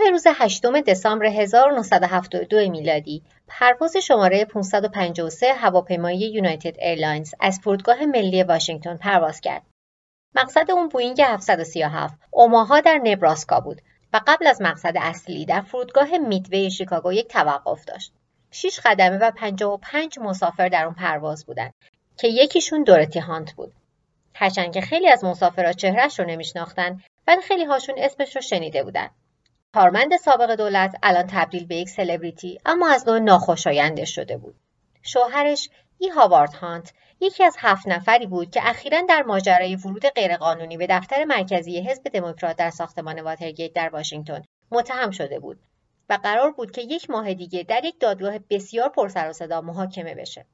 صبح روز 8 دسامبر 1972 میلادی پرواز شماره 553 هواپیمای یونایتد ایرلاینز از فرودگاه ملی واشنگتن پرواز کرد. مقصد اون بوینگ 737 اوماها در نبراسکا بود و قبل از مقصد اصلی در فرودگاه میدوی شیکاگو یک توقف داشت. 6 خدمه و 55 مسافر در اون پرواز بودند که یکیشون دورتی هانت بود. هرچند که خیلی از مسافرها چهرش رو نمیشناختن ولی خیلی هاشون اسمش رو شنیده بودن. کارمند سابق دولت الان تبدیل به یک سلبریتی اما از نوع ناخوشایندش شده بود. شوهرش ای هاوارد هانت یکی از هفت نفری بود که اخیرا در ماجرای ورود غیرقانونی به دفتر مرکزی حزب دموکرات در ساختمان واترگیت در واشنگتن متهم شده بود و قرار بود که یک ماه دیگه در یک دادگاه بسیار پرسر و صدا محاکمه بشه.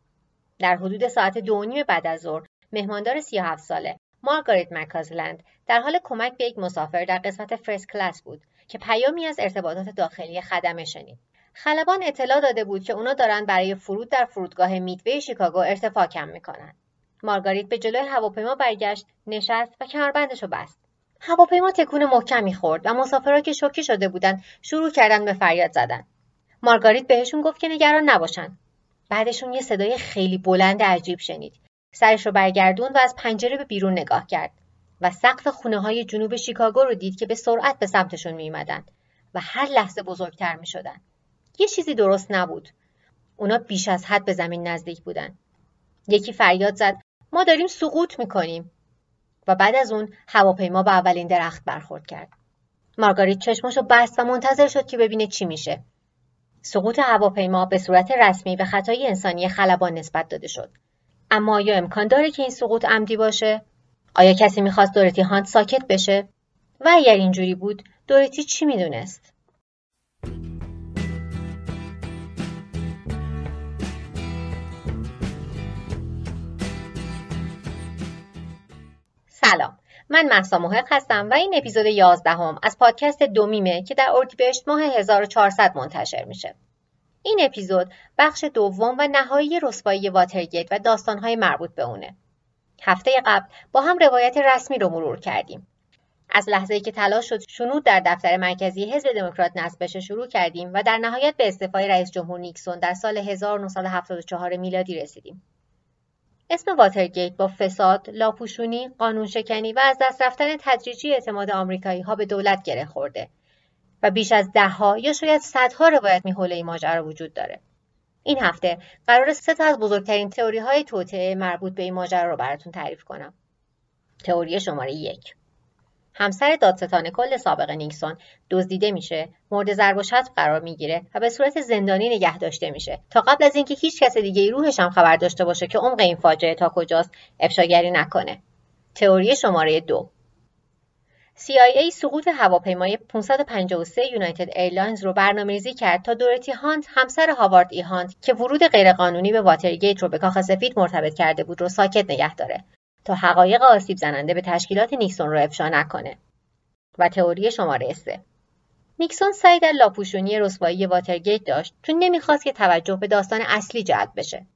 در حدود ساعت دو نیم بعد از ظهر مهماندار 37 ساله مارگارت مکازلند در حال کمک به یک مسافر در قسمت فرست کلاس بود که پیامی از ارتباطات داخلی خدمه شنید. خلبان اطلاع داده بود که اونا دارن برای فرود در فرودگاه میدوی شیکاگو ارتفاع کم می‌کنن. مارگاریت به جلوی هواپیما برگشت، نشست و کمربندش رو بست. هواپیما تکون محکمی خورد و مسافرها که شوکه شده بودند شروع کردن به فریاد زدن. مارگاریت بهشون گفت که نگران نباشن. بعدشون یه صدای خیلی بلند عجیب شنید. سرش رو برگردون و از پنجره به بیرون نگاه کرد و سقف خونه های جنوب شیکاگو رو دید که به سرعت به سمتشون می و هر لحظه بزرگتر می شدن. یه چیزی درست نبود. اونا بیش از حد به زمین نزدیک بودن. یکی فریاد زد ما داریم سقوط می‌کنیم و بعد از اون هواپیما به اولین درخت برخورد کرد. مارگاریت چشماشو بست و منتظر شد که ببینه چی میشه. سقوط هواپیما به صورت رسمی به خطای انسانی خلبان نسبت داده شد. اما آیا امکان داره که این سقوط عمدی باشه؟ آیا کسی می‌خواست دورتی هانت ساکت بشه؟ و اگر اینجوری بود دورتی چی می‌دونست؟ سلام من محسا محق هستم و این اپیزود 11 هم از پادکست دومیمه که در اردیبهشت ماه 1400 منتشر میشه. این اپیزود بخش دوم و نهایی رسوایی واترگیت و داستانهای مربوط به اونه. هفته قبل با هم روایت رسمی رو مرور کردیم. از لحظه ای که تلاش شد شنود در دفتر مرکزی حزب دموکرات نصب بشه شروع کردیم و در نهایت به استعفای رئیس جمهور نیکسون در سال 1974 میلادی رسیدیم. اسم واترگیت با فساد، لاپوشونی، قانون شکنی و از دست رفتن تدریجی اعتماد آمریکایی ها به دولت گره خورده و بیش از دهها یا شاید صدها روایت میحول این ماجرا وجود داره. این هفته قرار سه تا از بزرگترین تئوری های توطعه مربوط به این ماجرا رو براتون تعریف کنم. تئوری شماره یک. همسر دادستان کل سابق نیکسون دزدیده میشه مورد ضرب و شتم قرار می‌گیره و به صورت زندانی نگه داشته میشه. تا قبل از اینکه هیچ کس دیگه روحش هم خبر داشته باشه که عمق این فاجعه تا کجاست افشاگری نکنه. تئوری شماره دو. CIA سقوط هواپیمای 553 یونایتد ایرلاینز رو برنامه‌ریزی کرد تا دورتی هانت همسر هاوارد ای هانت که ورود غیرقانونی به واترگیت رو به کاخ سفید مرتبط کرده بود رو ساکت نگه داره تا حقایق آسیب زننده به تشکیلات نیکسون رو افشا نکنه. و تئوری شماره سه. نیکسون سعی در لاپوشونی رسوایی واترگیت داشت چون نمی‌خواست که توجه به داستان اصلی جلب بشه.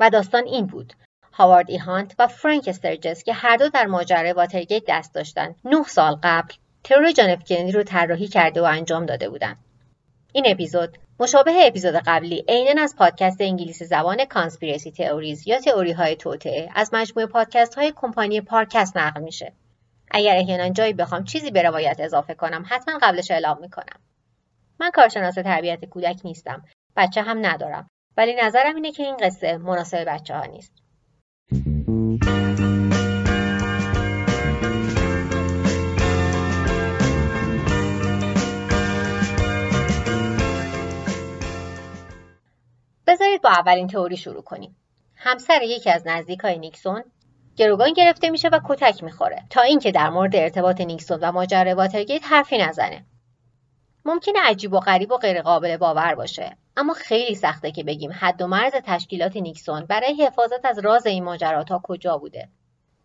و داستان این بود. هاوارد ای هانت و فرانک استرجس که هر دو در ماجرای واترگیت دست داشتند. نه سال قبل ترور جان اف رو طراحی کرده و انجام داده بودند. این اپیزود مشابه اپیزود قبلی عینا از پادکست انگلیسی زبان Conspiracy Theories یا تئوری های توطئه از مجموعه پادکست های کمپانی پارکست نقل میشه. اگر احیانا جایی بخوام چیزی به روایت اضافه کنم حتما قبلش اعلام می‌کنم. من کارشناس تربیت کودک نیستم. بچه هم ندارم. ولی نظرم اینه که این قصه مناسب بچه ها نیست. بذارید با اولین تئوری شروع کنیم. همسر یکی از نزدیکای نیکسون گروگان گرفته میشه و کتک می‌خوره تا اینکه در مورد ارتباط نیکسون و ماجرای واترگیت حرفی نزنه. ممکنه عجیب و غریب و غیرقابل باور باشه اما خیلی سخته که بگیم حد و مرز تشکیلات نیکسون برای حفاظت از راز این ماجرا تا کجا بوده.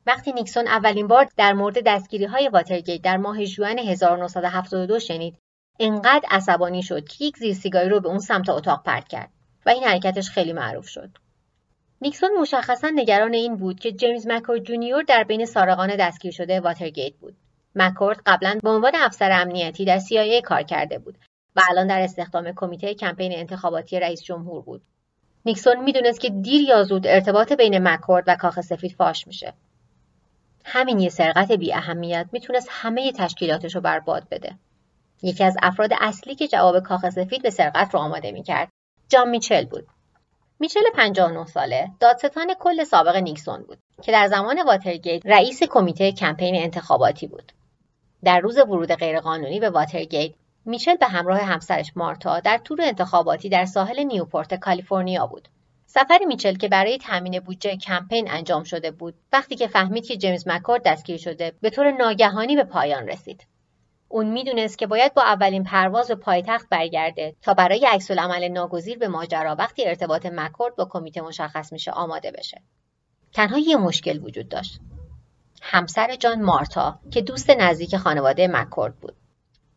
وقتی نیکسون اولین بار در مورد دستگیری های واترگیت در ماه ژوئن 1972 شنید انقدر عصبانی شد که یک زیرسیگاری رو به اون سمت اتاق پرت کرد و این حرکتش خیلی معروف شد. نیکسون مشخصا نگران این بود که جیمز مکورد جونیور در بین سارقان دستگیر شده واترگیت بود. مکورد قبلا به عنوان افسر امنیتی در CIA کار کرده بود و الان در استخدام کمیته کمپین انتخاباتی رئیس جمهور بود. نیکسون می‌دونست که دیر یا زود ارتباط بین مکورد و کاخ سفید فاش میشه. همین یه سرقت بی اهمیت می‌تونست همه تشکیلاتش رو برباد بده. یکی از افراد اصلی که جواب کاخ سفید به سرقت رو آماده می‌کرد جان میچل بود. میچل 59 ساله دادستان کل سابق نیکسون بود که در زمان واترگیت رئیس کمیته کمپین انتخاباتی بود. در روز ورود غیرقانونی به واترگیت میچل به همراه همسرش مارتا در تور انتخاباتی در ساحل نیوپورت کالیفرنیا بود. سفر میچل که برای تامین بودجه کمپین انجام شده بود وقتی که فهمید که جیمز مکورد دستگیر شده به طور ناگهانی به پایان رسید اون می‌دونست که باید با اولین پرواز به پایتخت برگرده تا برای عکس عمل ناگزیر به ماجرا وقتی ارتباط مکورد با کمیته مشخص میشه آماده بشه. تنها یه مشکل وجود داشت. همسر جان مارتا که دوست نزدیک خانواده مکورد بود.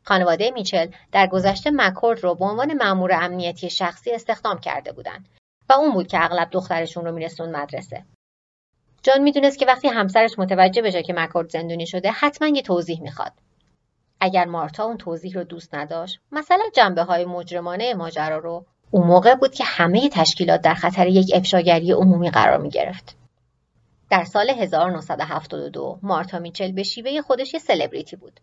خانواده میچل در گذشته مکورد رو به عنوان مأمور امنیتی شخصی استخدام کرده بودند و اون بود که اغلب دخترشون رو میرسون مدرسه. جان می‌دونست که وقتی همسرش متوجه بشه که مکورد زندونی شده حتما یه توضیح می‌خواد. اگر مارتا اون توضیح رو دوست نداشت مثلا جنبه های مجرمانه ماجرا رو اون موقع بود که همه تشکیلات در خطر یک افشاگری عمومی قرار می گرفت. در سال 1972 مارتا میچل به شیوه خودش یه سلبریتی بود.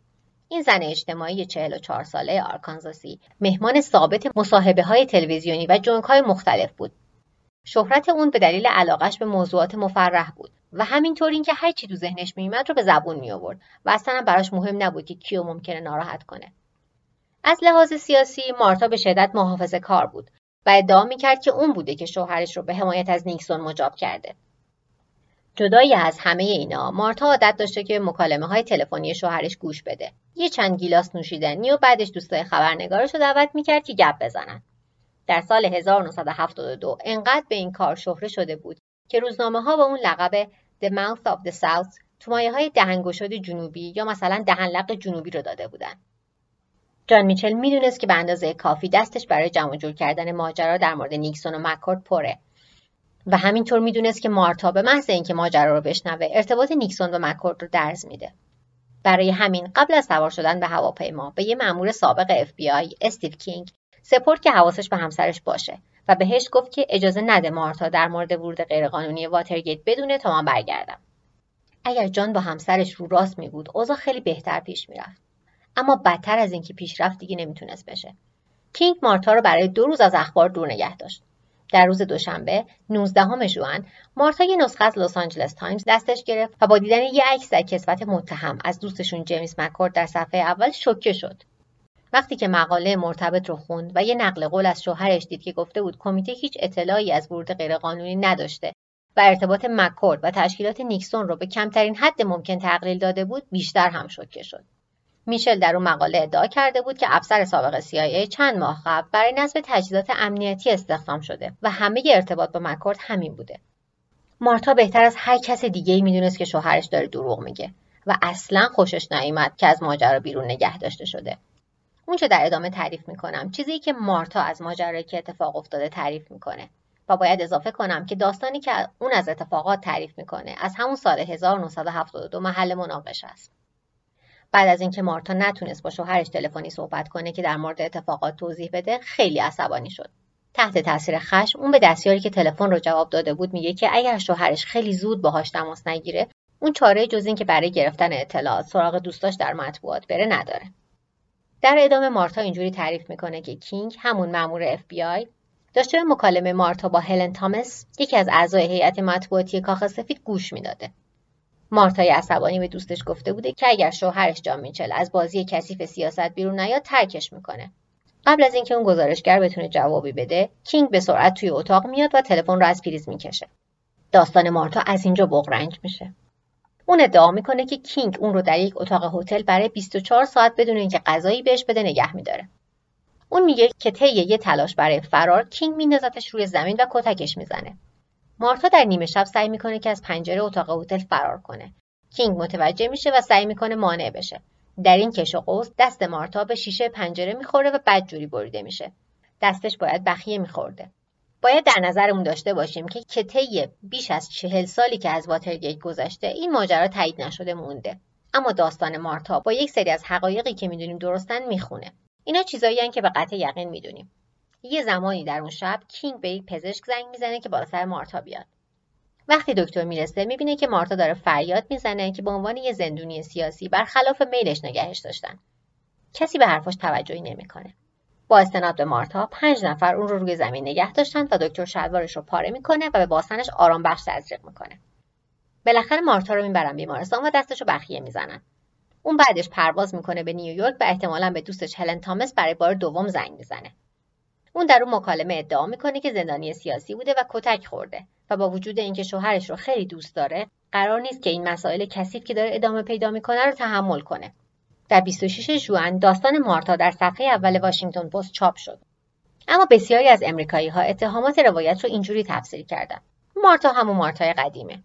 این زن اجتماعی 44 ساله آرکانزاسی مهمان ثابت مصاحبه های تلویزیونی و جنگ های مختلف بود شهرت اون به دلیل علاقش به موضوعات مفرح بود و همینطور اینکه هر چی تو ذهنش میومد رو به زبون می آورد و اصلا براش مهم نبود که کیو ممکنه ناراحت کنه. از لحاظ سیاسی مارتا به شدت محافظه کار بود و ادعا می‌کرد که اون بوده که شوهرش رو به حمایت از نیکسون مجاب کرده. جدایی از همه اینا مارتا عادت داشته که مکالمه های تلفنی شوهرش گوش بده. یه چند گیلاس نوشیدنی و بعدش دوستای خبرنگارش رو دعوت می‌کرد که گپ بزنن. در سال 1972 انقدر به این کار شهره شده بود که روزنامه ها به اون لقب The Mouth of the South تومایه های دهنگشاد جنوبی یا مثلا دهنلق جنوبی رو داده بودن. جان میچل می‌دونست که به اندازه کافی دستش برای جمع جور کردن ماجرا در مورد نیکسون و مکورد پره و همینطور می‌دونست که مارتا به محض اینکه ماجرا رو بشنوه ارتباط نیکسون و مکورد رو درز میده برای همین قبل از سوار شدن به هواپیما به یه مأمور سابق FBI استیو کینگ سپرد که حواسش به همسرش باشه و بهش گفت که اجازه نده مارتا در مورد ورود غیرقانونی واترگیت بدونه تا من برگردم. اگر جان با همسرش رو راست می بود اوضاع خیلی بهتر پیش می‌رفت. اما بدتر از این که پیش رفت دیگه نمی‌تونست بشه. کینگ مارتا رو برای دو روز از اخبار دور نگه داشت. در روز دوشنبه 19 ژوئن مارتا یه نسخه از لس آنجلس تایمز دستش گرفت و با دیدن یه عکس در کسوت متهم از دوستشون جیمز مکورد در صفحه اول شوکه شد. وقتی که مقاله مرتبط رو خوند و یه نقل قول از شوهرش دید که گفته بود کمیته هیچ اطلاعی از ورود غیرقانونی نداشته و ارتباط مکورد و تشکیلات نیکسون رو به کمترین حد ممکن تقلیل داده بود بیشتر هم شوکه شد. میشل در اون مقاله ادعا کرده بود که افسر سابق CIA چند ماه قبل برای نصب تجهیزات امنیتی استخدام شده و همه ارتباط با مکورد همین بوده. مارتا بهتر از هر کس دیگه ای می‌دونست که شوهرش داره دروغ میگه و اصلا خوشش نیامد که از ماجرا بیرون نگه داشته شده. اونچه در ادامه تعریف می‌کنم. چیزی که مارتا از ماجرایی که اتفاق افتاده تعریف می‌کنه. و باید اضافه کنم که داستانی که اون از اتفاقات تعریف می‌کنه از همون سال 1972 محل مناقش است. بعد از اینکه مارتا نتونست با شوهرش تلفنی صحبت کنه که در مورد اتفاقات توضیح بده خیلی عصبانی شد. تحت تاثیر خشم اون به دستیاری که تلفن رو جواب داده بود میگه که اگر شوهرش خیلی زود باهاش تماس نگیره اون چاره جز اینکه برای گرفتن اطلاعات سراغ دوستاش در مطبوعات بره نداره. در ادامه مارتا اینجوری تعریف می‌کنه که کینگ همون مأمور FBI داشته به مکالمه مارتا با هلن تامس یکی از اعضای هیئت مطبوعاتی کاخ سفید گوش می‌داده. مارتای عصبانی به دوستش گفته بوده که اگر شوهرش جان میچل از بازی کثیف سیاست بیرون نیاد ترکش می‌کنه. قبل از اینکه اون گزارشگر بتونه جوابی بده کینگ به سرعت توی اتاق میاد و تلفن رو از پریز می‌کشه. داستان مارتا از اینجا بغرنج میشه. اون ادعا می‌کنه که کینگ اون رو در یک اتاق هتل برای 24 ساعت بدون اینکه غذایی بهش بده نگه میداره. اون میگه که طی یه تلاش برای فرار کینگ میندازتش روی زمین و کتکش می‌زنه. مارتا در نیمه شب سعی می‌کنه که از پنجره اتاق هتل فرار کنه. کینگ متوجه میشه و سعی می‌کنه مانع بشه. در این کش و قوس دست مارتا به شیشه پنجره می‌خوره و بدجوری بریده میشه. دستش باید بخیه میخورده. باید در نظرمون داشته باشیم که طی بیش از چهل سالی که از واترگیت گذشته این ماجرا تایید نشده مونده. اما داستان مارتا با یک سری از حقایقی که می‌دونیم درستن می‌خونه. اینا چیزایی که به قطع یقین می‌دونیم. یه زمانی در اون شب کینگ به یک پزشک زنگ می‌زنه که بالا سر مارتا بیاد. وقتی دکتر می‌رسه می‌بینه که مارتا داره فریاد می‌زنه که به عنوان یه زندونی سیاسی برخلاف میلش نگهش داشتن. کسی به حرفاش توجهی نمی‌کنه. با استناد به مارتا پنج نفر اون رو روی زمین نگه داشتن و دکتر شلوارش رو پاره می‌کنه و به باسنش آرام بخش تزریق می‌کنه. بالاخره مارتا رو می‌برن بیمارستان و دستش رو بخیه می‌زنن. اون بعدش پرواز می‌کنه به نیویورک و احتمالا به دوستش هلن تامس برای بار دوم زنگ می‌زنه. اون در اون مکالمه ادعا می‌کنه که زندانی سیاسی بوده و کتک خورده و با وجود اینکه شوهرش رو خیلی دوست داره قرار نیست که این مسائل کثیف که داره ادامه پیدا می‌کنه رو تحمل کنه. در 26 ژوئن داستان مارتا در صفحه اول واشنگتن پست چاپ شد. اما بسیاری از امریکایی ها اتهامات روایت رو اینجوری تفسیر کردن. مارتا همون مارتای قدیمه.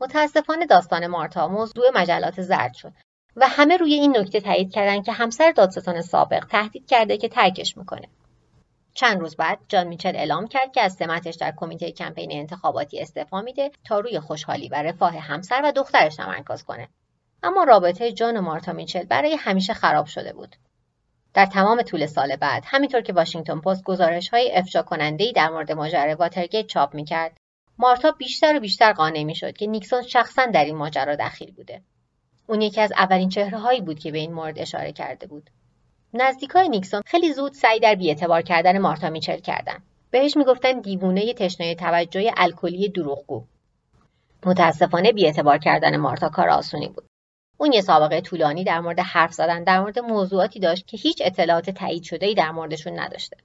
متاسفانه داستان مارتا موضوع مجلات زرد شد و همه روی این نکته تایید کردن که همسر دادستان سابق تهدید کرده که ترکش می‌کنه. چند روز بعد جان میچل اعلام کرد که از سمتش در کمیته کمپین انتخاباتی استعفا میده تا روی خوشحالی و رفاه همسر و دخترش تمرکز کنه. اما رابطه جان و مارتا میچل برای همیشه خراب شده بود. در تمام طول سال بعد همینطور که واشنگتن پست گزارش های افشا کننده در مورد ماجرای واترگیت چاپ می‌کرد مارتا بیشتر و بیشتر قانع می‌شد که نیکسون شخصا در این ماجرا دخیل بوده. اون یکی از اولین چهره هایی بود که به این مورد اشاره کرده بود. نزدیکای نیکسون خیلی زود سعی در بیاعتبار کردن مارتا میچل کردن. بهش می‌گفتن دیوونه تشنه توجه الکلی دروغگو. متاسفانه بیاعتبار کردن مارتا کار آسونی بود. اون یه سابقه طولانی در مورد حرف زدن در مورد موضوعاتی داشت که هیچ اطلاعات تایید شده ای در موردشون نداشته.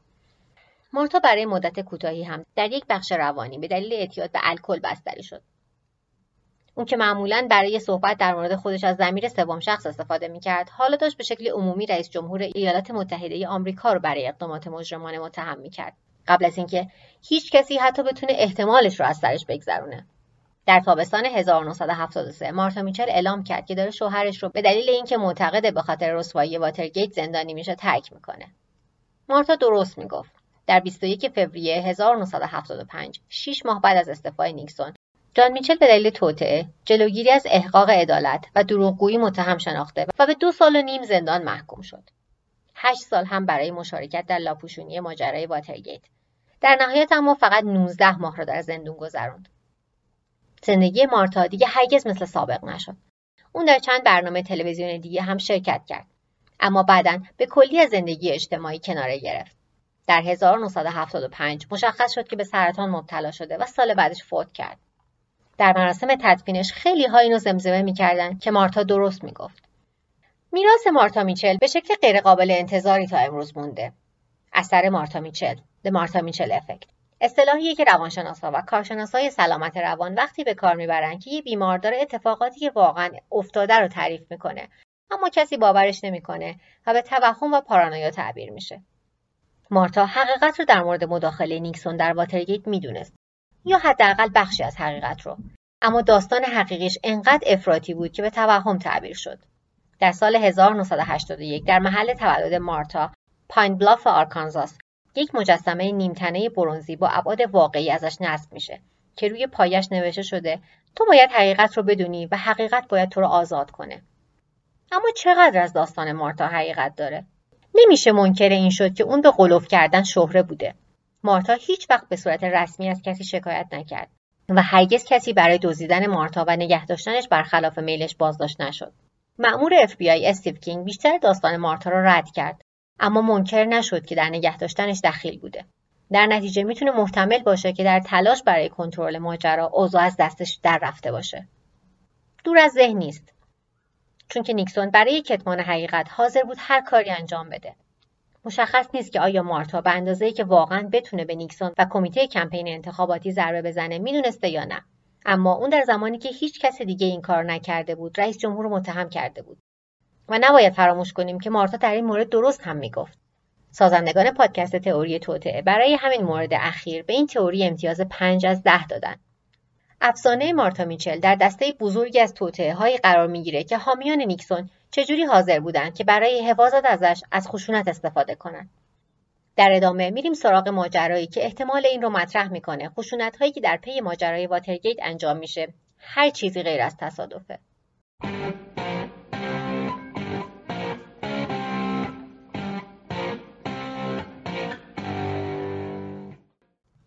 مارتا برای مدت کوتاهی هم در یک بخش روانی به دلیل اعتیاد به الکل بستری شد. اون که معمولا برای صحبت در مورد خودش از ضمیر سوم شخص استفاده می‌کرد حالا داشت به شکل عمومی رئیس جمهور ایالات متحده آمریکا رو برای اقدامات مجرمانه متهم می‌کرد. قبل از اینکه هیچ کسی حتی بتونه احتمالش رو از سرش بگذرونه. در تابستان 1973 مارتا میچل اعلام کرد که داره شوهرش رو به دلیل اینکه معتقد به خاطر رسوایی واترگیت زندانی میشه ترک می‌کنه. مارتا درست می‌گفت. در 21 فوریه 1975 6 ماه بعد از استعفای نیکسون جان میچل به دلیل توطعه جلوگیری از احقاق عدالت و دروغگویی متهم شناخته و به دو سال و نیم زندان محکوم شد. هشت سال هم برای مشارکت در لاپوشونی ماجرای واترگیت. در نهایت اما فقط 19 ماه را در زندون گذراند زندگی مارتا دیگه هرگز مثل سابق نشد. اون در چند برنامه تلویزیون دیگه هم شرکت کرد. اما بعدا به کلی از زندگی اجتماعی کناره گرفت. در 1975 مشخص شد که به سرطان مبتلا شده و سال بعدش فوت کرد. در مراسم تدفینش خیلی ها اینو زمزمه می‌کردن که مارتا درست می‌گفت. میراث مارتا میچل به شکل غیرقابل انتظاری تا امروز مونده. اثر مارتا میچل The مارتا میچل افکت اصطلاحیه که روانشناسا و کارشناسای سلامت روان وقتی به کار می‌برن که یه بیمار داره اتفاقاتی که واقعا افتاده رو تعریف می‌کنه. اما کسی باورش نمی‌کنه و به توهم و پارانویا تعبیر میشه. مارتا حقیقت رو در مورد مداخله نیکسون در واترگیت می‌دونست. یا حداقل بخشی از حقیقت رو. اما داستان حقیقیش انقدر افراطی بود که به توهم تعبیر شد. در سال 1981 در محل تولد مارتا پاین بلاف آرکانزاس یک مجسمه نیمتنه برونزی با ابعاد واقعی ازش نصب میشه که روی پایش نوشته شده تو باید حقیقت رو بدونی و حقیقت باید تو رو آزاد کنه. اما چقدر از داستان مارتا حقیقت داره؟ نمیشه منکر این شد که اون به قلوف کردن شهره بوده. مارتا هیچ وقت به صورت رسمی از کسی شکایت نکرد و هرگز کسی برای دزدیدن مارتا و نگه داشتنش برخلاف میلش بازداشت نشد. مأمور FBI استیو کینگ بیشتر داستان مارتا را رد کرد. اما منکر نشد که در نگه داشتنش دخیل بوده. در نتیجه می‌تونه محتمل باشه که در تلاش برای کنترل ماجرا اوضاع از دستش در رفته باشه. دور از ذهن نیست. چون که نیکسون برای کتمان حقیقت حاضر بود هر کاری انجام بده. مشخص نیست که آیا مارتا به اندازه‌ای که واقعا بتونه به نیکسون و کمیته کمپین انتخاباتی ضربه بزنه می‌دونسته یا نه اما اون در زمانی که هیچ کس دیگه این کار نکرده بود رئیس جمهور متهم کرده بود و نباید فراموش کنیم که مارتا در این مورد درست هم می‌گفت. سازندگان پادکست تئوری توطعه برای همین مورد اخیر به این تئوری امتیاز پنج از ده دادن. افسانه مارتا میچل در دسته بزرگی از توطعه های قرار می‌گیره که حامیان نیکسون چجوری حاضر بودند که برای حفاظت ازش از خشونت استفاده کنند. در ادامه میریم سراغ ماجرایی که احتمال این رو مطرح می‌کنه خشونت هایی که در پی ماجرای واترگیت انجام میشه. هر چیزی غیر از تصادفه.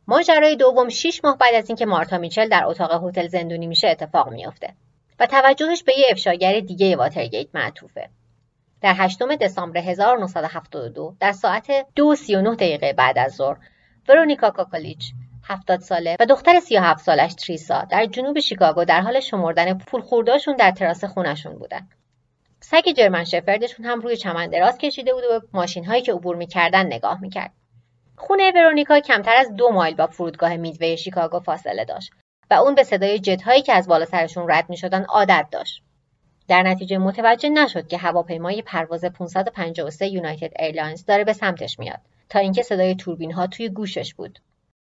ماجرای دوم 6 ماه بعد از اینکه مارتا میچل در اتاق هتل زندونی میشه اتفاق میافته و توجهش به یه افشاگر دیگه واترگیت معطوفه. در 8 دسامبر 1972 در ساعت 2:39 دقیقه بعد از ظهر ورونیکا کاکالیچ 70 ساله و دختر 37 سالش تریسا در جنوب شیکاگو در حال شمردن پول خورداشون در تراس خونشون بودن. سگ جرمن شفردشون هم روی چمن دراز کشیده بود و به ماشین هایی که عبور می‌کردن نگاه می‌کرد. خونه ورونیکا کمتر از دو مایل با فرودگاه میدوی شیکاگو فاصله داشت و اون به صدای جت هایی که از بالا سرشون رد می‌شدن عادت داشت. در نتیجه متوجه نشد که هواپیمای پرواز 553 یونایتد ایرلاینز داره به سمتش میاد تا اینکه صدای توربین ها توی گوشش بود.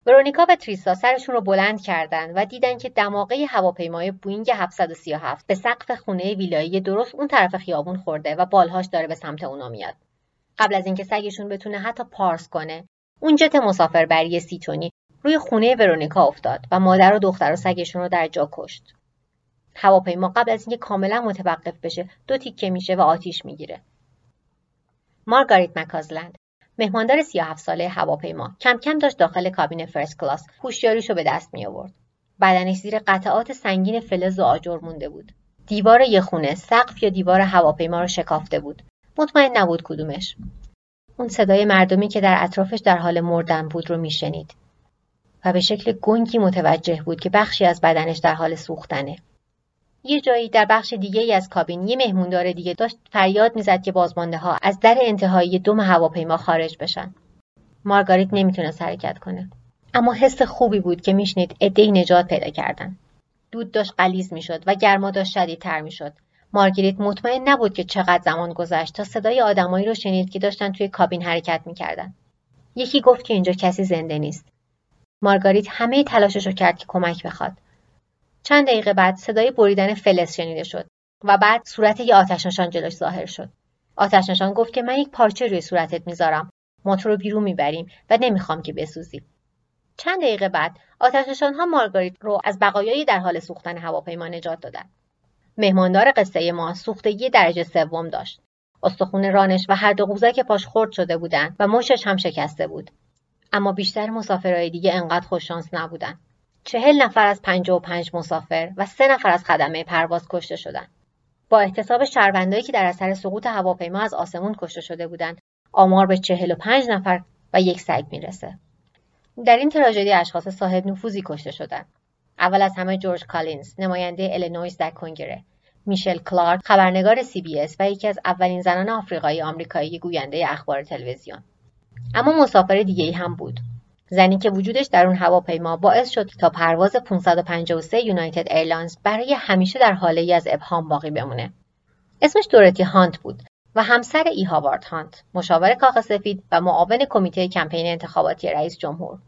ورونیکا و تریسا سرشون رو بلند کردن و دیدن که دماغه هواپیمای بوینگ 737 به سقف خونه ویلایی درست اون طرف خیابون خورده و بالهاش داره به سمت اونا میاد. قبل از اینکه سگشون بتونه حتی پارس کنه، اون جت مسافربری سی تنی روی خونه ورونیکا افتاد و مادر و دختر و سگشون رو در جا کشت. هواپیما قبل از اینکه کاملا متوقف بشه دو تیکه میشه و آتیش می‌گیره. مارگاریت مکازلند مهماندار 37 ساله هواپیما کم کم داشت داخل کابین فرست کلاس هوشیاریشو به دست می آورد. بدنش زیر قطعات سنگین فلز و آجر مونده بود. دیوار یه خونه سقف یا دیوار هواپیما رو شکافته بود. مطمئن نبود کدومش. اون صدای مردمی که در اطرافش در حال مردن بود رو میشنید و به شکل گنگی متوجه بود که بخشی از بدنش در حال سوختنه. یه جایی در بخش دیگه ای از کابین یه مهموندار دیگه داشت فریاد می‌زد که بازمانده ها از در انتهایی دم هواپیما خارج بشن. مارگاریت نمی‌تونست حرکت کنه. اما حس خوبی بود که میشنید عدهای نجات پیدا کردن. دود داشت قلیز می‌شد و گرما داشت شدیدتر می‌شد. مارگریت مطمئن نبود که چقدر زمان گذشت تا صدای آدمایی رو شنید که داشتن توی کابین حرکت می‌کردن. یکی گفت که اینجا کسی زنده نیست. مارگاریت همه تلاشش رو کرد که کمک بخواد. چند دقیقه بعد صدای بریدن فلز شنیده شد و بعد صورت یه آتشنشان جلوش ظاهر شد. آتشنشان گفت که من یک پارچه روی صورتت می‌ذارم. موتور رو بیرون می‌بریم و نمی‌خوام که بسوزی. چند دقیقه بعد آتشنشان ها مارگاریت رو از بقایای در حال سوختن هواپیما نجات دادن. مهماندار قصه ما سوختگی درجه سوم داشت. استخون رانش و هر دو قوزک پاش خرد شده بودند و مشش هم شکسته بود. اما بیشتر مسافرهای دیگه انقدر خوششانس نبودن. چهل نفر از پنجاه و پنج مسافر و سه نفر از خدمه پرواز کشته شدند. با احتساب شهروندایی که در اثر سقوط هواپیما از آسمون کشته شده بودند، آمار به چهل و پنج نفر و یک سگ می‌رسه. در این تراژدی اشخاص صاحب نفوذی کشته شدند. اول از همه جورج کالینز نماینده الینویس در کنگره. میشل کلارک خبرنگار سی بی اس و یکی از اولین زنان آفریقایی آمریکایی گوینده اخبار تلویزیون. اما مسافر دیگه ای هم بود. زنی که وجودش در اون هواپیما باعث شد تا پرواز 553 یونایتد ایرلاینز برای همیشه در حاله ای از ابهام باقی بمونه. اسمش دورتی هانت بود و همسر ای هاوارد هانت مشاور کاخ سفید و معاون کمیته کمپین انتخاباتی رئیس جمهور.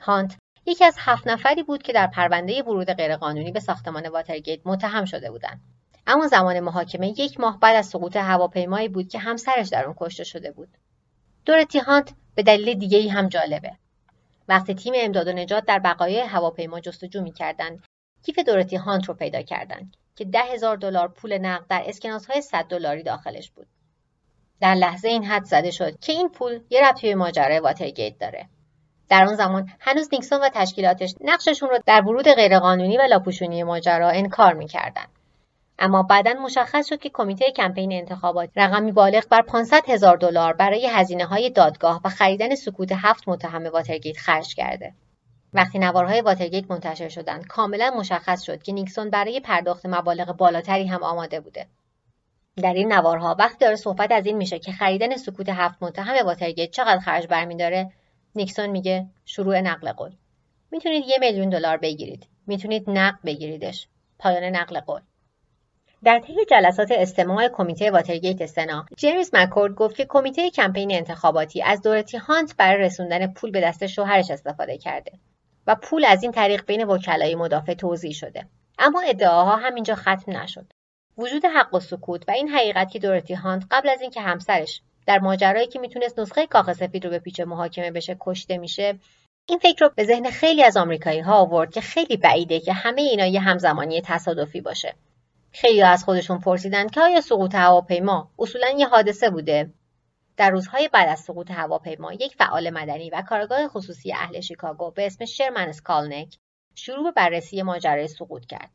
هانت یکی از هفت نفری بود که در پرونده ورود غیرقانونی به ساختمان واترگیت متهم شده بودند. اما زمان محاکمه یک ماه بعد از سقوط هواپیمایی بود که همسرش در اون کشته شده بود. دورتی هانت به دلیل دیگه ای هم جالبه. وقتی تیم امداد و نجات در بقایای هواپیما جستجو می‌کردند کیف دورتی هانت رو پیدا کردند که ده هزار دلار پول نقد در های 100 دلاری داخلش بود. در لحظه این حد زده شد که این پول یه ربطی به ماجرای واترگیت داره. در آن زمان هنوز نیکسون و تشکیلاتش نقششون رو در ورود غیرقانونی و لاپوشونی ماجرا انکار می‌کردند اما بعدا مشخص شد که کمیته کمپین انتخابات رقمی بالغ بر 500 هزار دلار برای هزینه های دادگاه و خریدن سکوت هفت متهم واترگیت خرج کرده. وقتی نوارهای واترگیت منتشر شدند کاملا مشخص شد که نیکسون برای پرداخت مبالغ بالاتری هم آماده بوده. در این نوارها وقتی داره صحبت از این میشه که خریدن سکوت هفت متهم واترگیت چقدر خرج برمیداره؟ نیکسون میگه شروع نقل قول. می‌تونید یه میلیون دلار بگیرید. می‌تونید نقد بگیریدش. پایان نقل قول. در طی جلسات استماع کمیته واترگیت سنا جیمز مکورد گفت که کمیته کمپین انتخاباتی از دورتی هانت برای رسوندن پول به دست شوهرش استفاده کرده و پول از این طریق بین وکلای مدافع توضیح شده. اما ادعاها همینجا ختم نشد. وجود حق و سکوت و این حقیقت که دورتی هانت قبل از اینکه همسرش در ماجرایی که می‌تونست نسخه کاخ سفید رو به پیچ محاکمه بشه کشته میشه. این فکر رو به ذهن خیلی از آمریکایی ها آورد که خیلی بعیده که همه اینا یه همزمانی تصادفی باشه. خیلی از خودشون پرسیدن که آیا سقوط هواپیما اصولا یه حادثه بوده؟ در روزهای بعد از سقوط هواپیما یک فعال مدنی و کارگاه خصوصی اهل شیکاگو به اسم شرمن سکالنک شروع به بررسی ماجرای سقوط کرد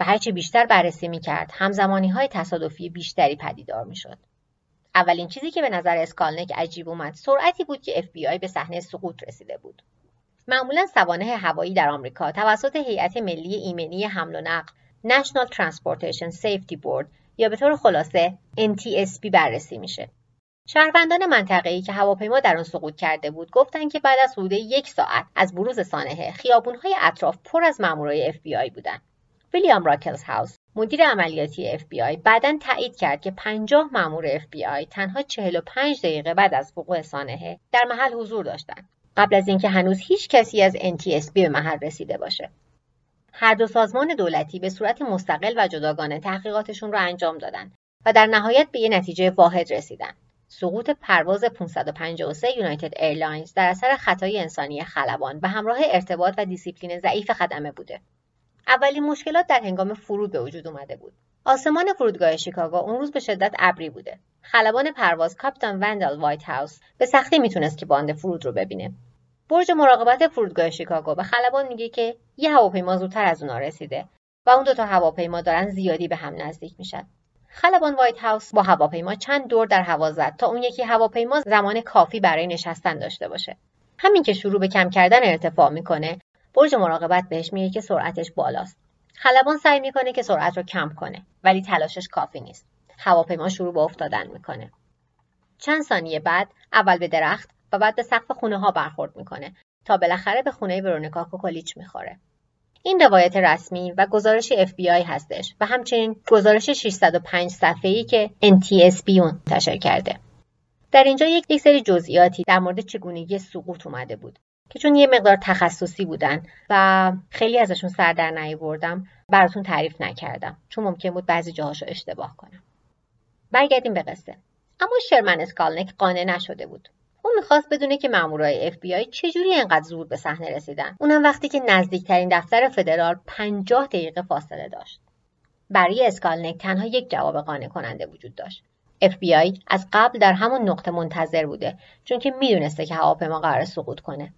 و هرچی بیشتر بررسی می‌کرد همزمانی های تصادفی بیشتری پدیدار می‌شد. اولین چیزی که به نظر اسکالنک عجیب اومد سرعتی بود که FBI به صحنه سقوط رسیده بود معمولا سوانح هوایی در آمریکا توسط هیئت ملی ایمنی حمل و نقل National Transportation Safety Board یا به طور خلاصه NTSB بررسی میشه. شهروندان منطقه‌ای که هواپیما در آن سقوط کرده بود گفتند که بعد از حدود یک ساعت از بروز سانحه خیابونهای اطراف پر از مامورای FBI بودند. ویلیام راکلز هاوس مدیر عملیاتی FBI بعدا تایید کرد که 50 مامور FBI تنها 45 دقیقه بعد از وقوع سانحه در محل حضور داشتند قبل از اینکه هنوز هیچ کسی از NTSB به محل رسیده باشه. هر دو سازمان دولتی به صورت مستقل و جداگانه تحقیقاتشون را انجام دادند و در نهایت به یک نتیجه واحد رسیدن. سقوط پرواز 553 یونایتد ایرلاینز در اثر خطای انسانی خلبان به همراه ارتباط و دیسیپلین ضعیف خدمه بوده. اولین مشکلات در هنگام فرود به وجود اومده بود. آسمان فرودگاه شیکاگو اون روز به شدت ابری بوده. خلبان پرواز کاپیتان وندل وایت هاوس به سختی می‌تونست که باند فرود رو ببینه. برج مراقبت فرودگاه شیکاگو به خلبان میگه که یه هواپیما زودتر از اونا رسیده و اون دوتا هواپیما دارن زیادی به هم نزدیک میشن. خلبان وایت هاوس با هواپیما چند دور در هوا زد تا اون یکی هواپیما زمان کافی برای نشستن داشته باشه. همین که شروع به کم کردن ارتفاع می‌کنه برج مراقبت بهش میگه که سرعتش بالاست. خلبان سعی می‌کنه که سرعت رو کم کنه ولی تلاشش کافی نیست. هواپیما شروع به افتادن می‌کنه. چند ثانیه بعد اول به درخت و بعد به سقف خونه ها برخورد می‌کنه تا بالاخره به خونه ورونیکا کوکولیچ می‌خوره. این روایت رسمی و گزارش FBI هستش و همچنین گزارش 605 صفحه‌ای که NTSB منتشر کرده. در اینجا یک, یک سری جزئیاتی در مورد چگونگی سقوط اومده بود. که چون یه مقدار تخصصی بودن و خیلی ازشون سر در نیاوردم براتون تعریف نکردم. چون ممکن بود بعضی جاهاشو اشتباه کنم. برگردیم به قصه. اما شرمن اسکالنک قانع نشده بود. اون می‌خواست بدونه که مامورای FBI چجوری انقدر زود به صحنه رسیدن. اونم وقتی که نزدیکترین دفتر فدرال 50 دقیقه فاصله داشت. برای اسکالنک تنها یک جواب قانع کننده وجود داشت. FBI از قبل در همون نقطه منتظر بوده چون که می‌دونسته که هواپیما قراره سقوط کنه.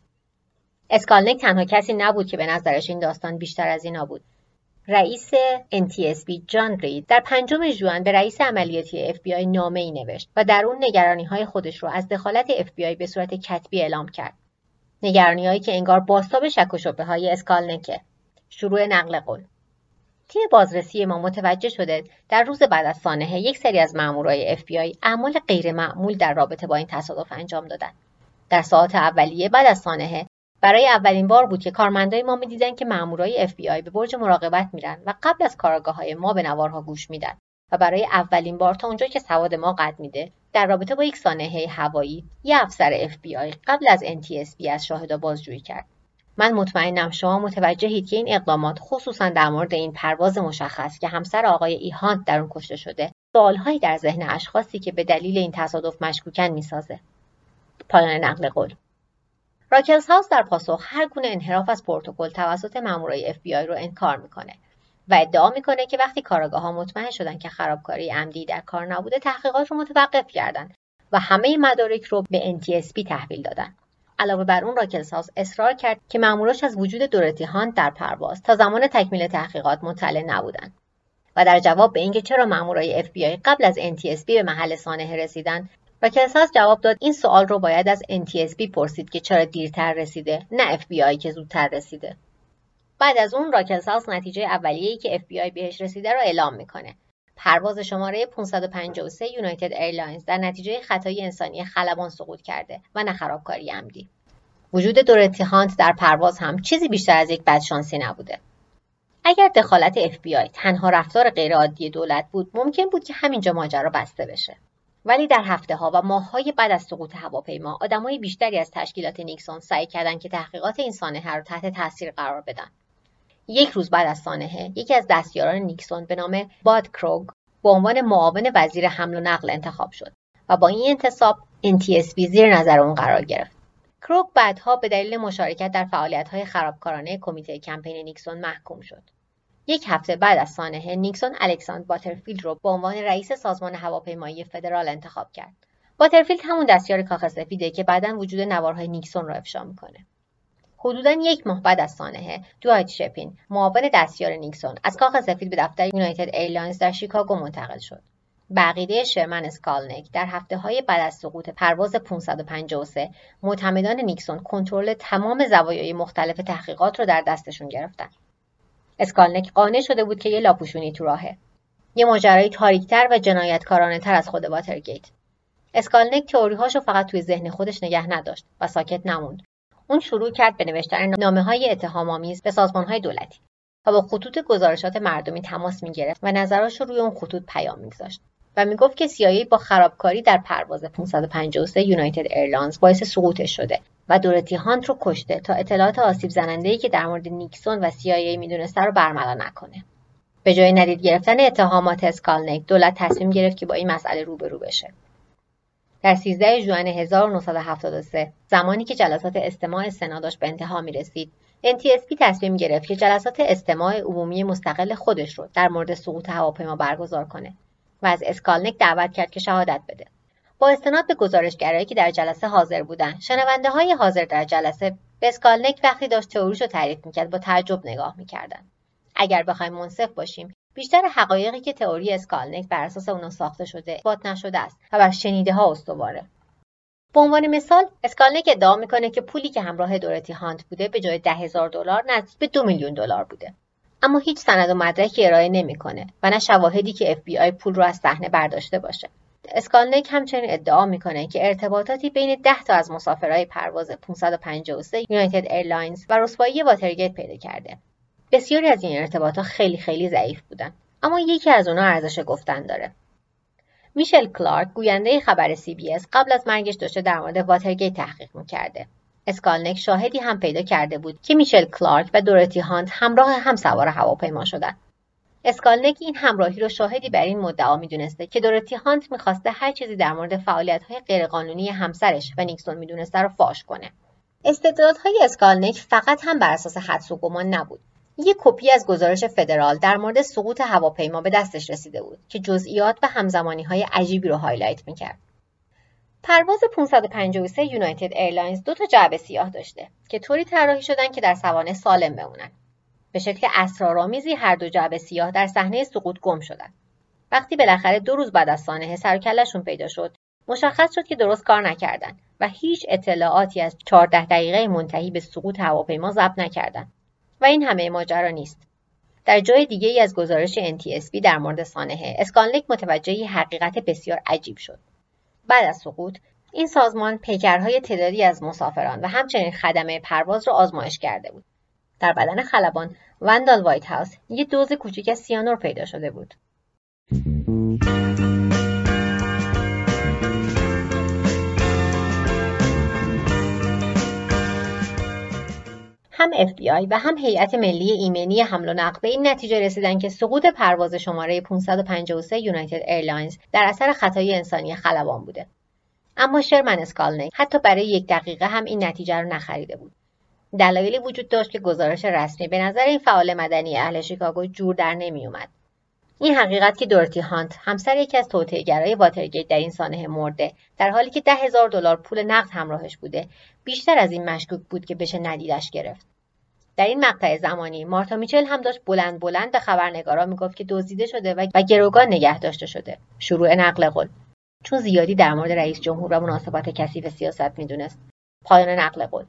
اسکالنک تنها کسی نبود که به نظرش این داستان بیشتر از اینا بود. رئیس NTSB جان رید در پنجم ژوئن به رئیس عملیاتی FBI نامه ای نوشت و در اون نگرانی های خودش رو از دخالت FBI به صورت کتبی اعلام کرد. نگرانی هایی که انگار باستاب شک و شبه های اسکالنکه. شروع نقل قول. تیم بازرسی ما متوجه شده در روز بعد از سانحه یک سری از مامورای FBI اعمال غیرمعمول در رابطه با این تصادف انجام دادند. در ساعات اولیه بعد از سانحه برای اولین بار بود که کارمندای ما می‌دیدن که مامورای FBI به برج مراقبت میرن و قبل از کارگاه های ما به نوارها گوش میدن و برای اولین بار تا اونجا که سواد ما قد میده در رابطه با یک سانحه هوایی یه افسر FBI قبل از NTSB از شاهدا بازجویی کرد. من مطمئنم شما متوجهید که این اقدامات خصوصا در مورد این پرواز مشخص که همسر آقای ایهان در اون کشته شده سوالهایی در ذهن اشخاصی که به دلیل این تصادف مشکوکن می‌سازه. پایان نقل قول. راکلزهاوس در پاسخ هر گونه انحراف از پروتکل توسط مامورای اف بی آی رو انکار می‌کنه و ادعا می‌کنه که وقتی کاراگاه ها مطمئن شدن که خرابکاری عمدی در کار نبوده تحقیقات رو متوقف کردند و همه مدارک رو به NTSB تحویل دادن. علاوه بر اون راکلزهاوس اصرار کرد که ماموراش از وجود دورتی هانت در پرواز تا زمان تکمیل تحقیقات مطلع نبودند. و در جواب به اینکه چرا مامورای FBI قبل از NTSB به محل سانحه رسیدن راکلساس جواب داد این سوال رو باید از NTSB پرسید که چرا دیرتر رسیده نه FBI که زودتر رسیده. بعد از اون راکلساس نتیجه اولیه‌ای که FBI بهش رسیده رو اعلام می‌کنه. پرواز شماره 553 یونایتد ایرلاینز در نتیجه خطای انسانی خلبان سقوط کرده و نه خرابکاری عمدی. وجود دورتی هانت در پرواز هم چیزی بیشتر از یک بدشانسی نبوده. اگر دخالت FBI تنها رفتار غیرعادی دولت بود ممکن بود که همینجا ماجرا بسته بشه. ولی در هفته ها و ماه های بعد از سقوط هواپیما آدمای بیشتری از تشکیلات نیکسون سعی کردند که تحقیقات این سانحه رو تحت تاثیر قرار بدن. یک روز بعد از سانحه یکی از دستیاران نیکسون به نام باد کروگ به عنوان معاون وزیر حمل و نقل انتخاب شد و با این انتصاب NTSB زیر نظر اون قرار گرفت. کروگ بعدها به دلیل مشارکت در فعالیت های خرابکارانه کمیته کمپین نیکسون محکوم شد. یک هفته بعد از سانحه نیکسون الکساندر باترفیلد رو به عنوان رئیس سازمان هواپیمایی فدرال انتخاب کرد. باترفیلد همون دستیار کاخ سفیده که بعدا وجود نوارهای نیکسون را افشا می‌کنه. حدودا یک ماه بعد از سانحه دوایت چپین معاون دستیار نیکسون از کاخ سفید به دفتر یونایتد ایرلاینز در شیکاگو منتقل شد. به عقیده شرمن اسکالنک در هفته های بعد از سقوط پرواز 553 معتمدان نیکسون کنترل تمام زوایای مختلف تحقیقات رو در دستشون گرفتن. اسکالنک قانع شده بود که یه لاپوشونی تو راهه. یه ماجرای تاریکتر و جنایتکارانه تر از خود واترگیت. اسکالنک تئوریهاشو فقط توی ذهن خودش نگه نداشت و ساکت نموند. اون شروع کرد به نوشتن نامه های اتهام آمیز به سازمان های دولتی و با خطوط گزارشات مردمی تماس می گرفت و نظراش رو روی اون خطوط پیام میگذاشت. و می‌گفت که CIA با خرابکاری در پرواز 553 یونایتد ایرلاینز باعث سقوطش شده و دورتی هانت رو کشته تا اطلاعات آسیب زننده که در مورد نیکسون و CIA می‌دونسته رو برملا نکنه. به جای ندید گرفتن اتهامات اسکالنک دولت تصمیم گرفت که با این مسئله روبرو بشه. در 13 ژوئن 1973 زمانی که جلسات استماع سنا داشت به انتها می رسید NTSB تصمیم گرفت که جلسات استماع عمومی مستقل خودش رو در مورد سقوط هواپیما برگزار کنه و از اسکالنک دعوت کرد که شهادت بده. با استناد به گزارشگرایی که در جلسه حاضر بودند شنونده های حاضر در جلسه به اسکالنک وقتی داشت تئوریش رو تعریف می‌کرد با تعجب نگاه می‌کردن. اگر بخوایم منصف باشیم بیشتر حقایقی که تئوری اسکالنک بر اساس اونا ساخته شده اثبات نشده است و بر شنیده ها استواره. به عنوان مثال اسکالنک ادعا می‌کنه که پولی که همراه دورتی هانت بوده به جای ده هزار دلار نزدیک به دو میلیون دلار بوده. اما هیچ سند و مدرکی ارائه نمی‌کنه و نه شواهدی که FBI پول رو از صحنه برداشته باشه. اسکالنک همچنین ادعا می‌کنه که ارتباطاتی بین 10 تا از مسافرهای پرواز 553 یونایتد ایرلاینز و رسوایی واترگیت پیدا کرده. بسیاری از این ارتباطات خیلی خیلی ضعیف بودن. اما یکی از اونها ارزش گفتن داره. میشل کلارک گوینده خبر بی قبل از مرگش داشته در مورد واترگیت تحقیق می‌کرده. اسکالنک شاهدی هم پیدا کرده بود که میشل کلارک و دورتی هانت همراه هم سوار هواپیما شدند. اسکالنک این همراهی رو شاهدی بر این مدعا می‌دونسته که دورتی هانت می‌خواسته هر چیزی در مورد فعالیت‌های غیرقانونی همسرش و نیکسون می‌دونسته رو فاش کنه. استدلالهای اسکالنک فقط هم بر اساس حدس و گمان نبود. یک کپی از گزارش فدرال در مورد سقوط هواپیما به دستش رسیده بود که جزئیات و همزمانی های عجیبی رو highlight می‌کرد. پرواز 553 یونایتد ایرلاینز دو تا جعبه سیاه داشته که طوری طراحی شدن که در سوانح سالم بمونن. به شکل اسرارآمیزی هر دو جعبه سیاه در صحنه سقوط گم شدن. وقتی بالاخره دو روز بعد از سانحه سر پیدا شد، مشخص شد که درست کار نکردن و هیچ اطلاعاتی از 14 دقیقه منتهی به سقوط هواپیما ضبط نکردند. و این همه ماجرا نیست. در جای دیگه ای از گزارش NTSB در مورد سانحه، اسکانلیک متوجه حقیقت بسیار عجیب شد. بعد از سقوط این سازمان پیکرهای تعدادی از مسافران و همچنین خدمه پرواز را آزمایش کرده بود. در بدن خلبان وندال وایت هاوس یک دوز کوچک از سیانور پیدا شده بود. هم FBI و هم هیئت ملی ایمنی حمل و نقل به این نتیجه رسیدن که سقوط پرواز شماره 553 یونایتد ایرلاینز در اثر خطای انسانی خلبان بوده. اما شرمن اسکالنک حتی برای یک دقیقه هم این نتیجه رو نخریده بود. دلایلی وجود داشت که گزارش رسمی به نظر این فعال مدنی اهل شیکاگو جور در نمی اومد. این حقیقت که دورتی هانت همسر یکی از توطئهگرای واترگیت در این سانحه مرده در حالی که ده هزار دلار پول نقد همراهش بوده بیشتر از این مشکوک بود که بشه ندیدش گرفت. در این مقطع زمانی مارتا میچل هم داشت بلند بلند به خبرنگارا می‌گفت که دزدیده شده و گروگان نگه داشته شده. شروع نقل قول. چون زیادی در مورد رئیس جمهور و مناسبات کثیف سیاست می‌دونست. پایان نقل قول.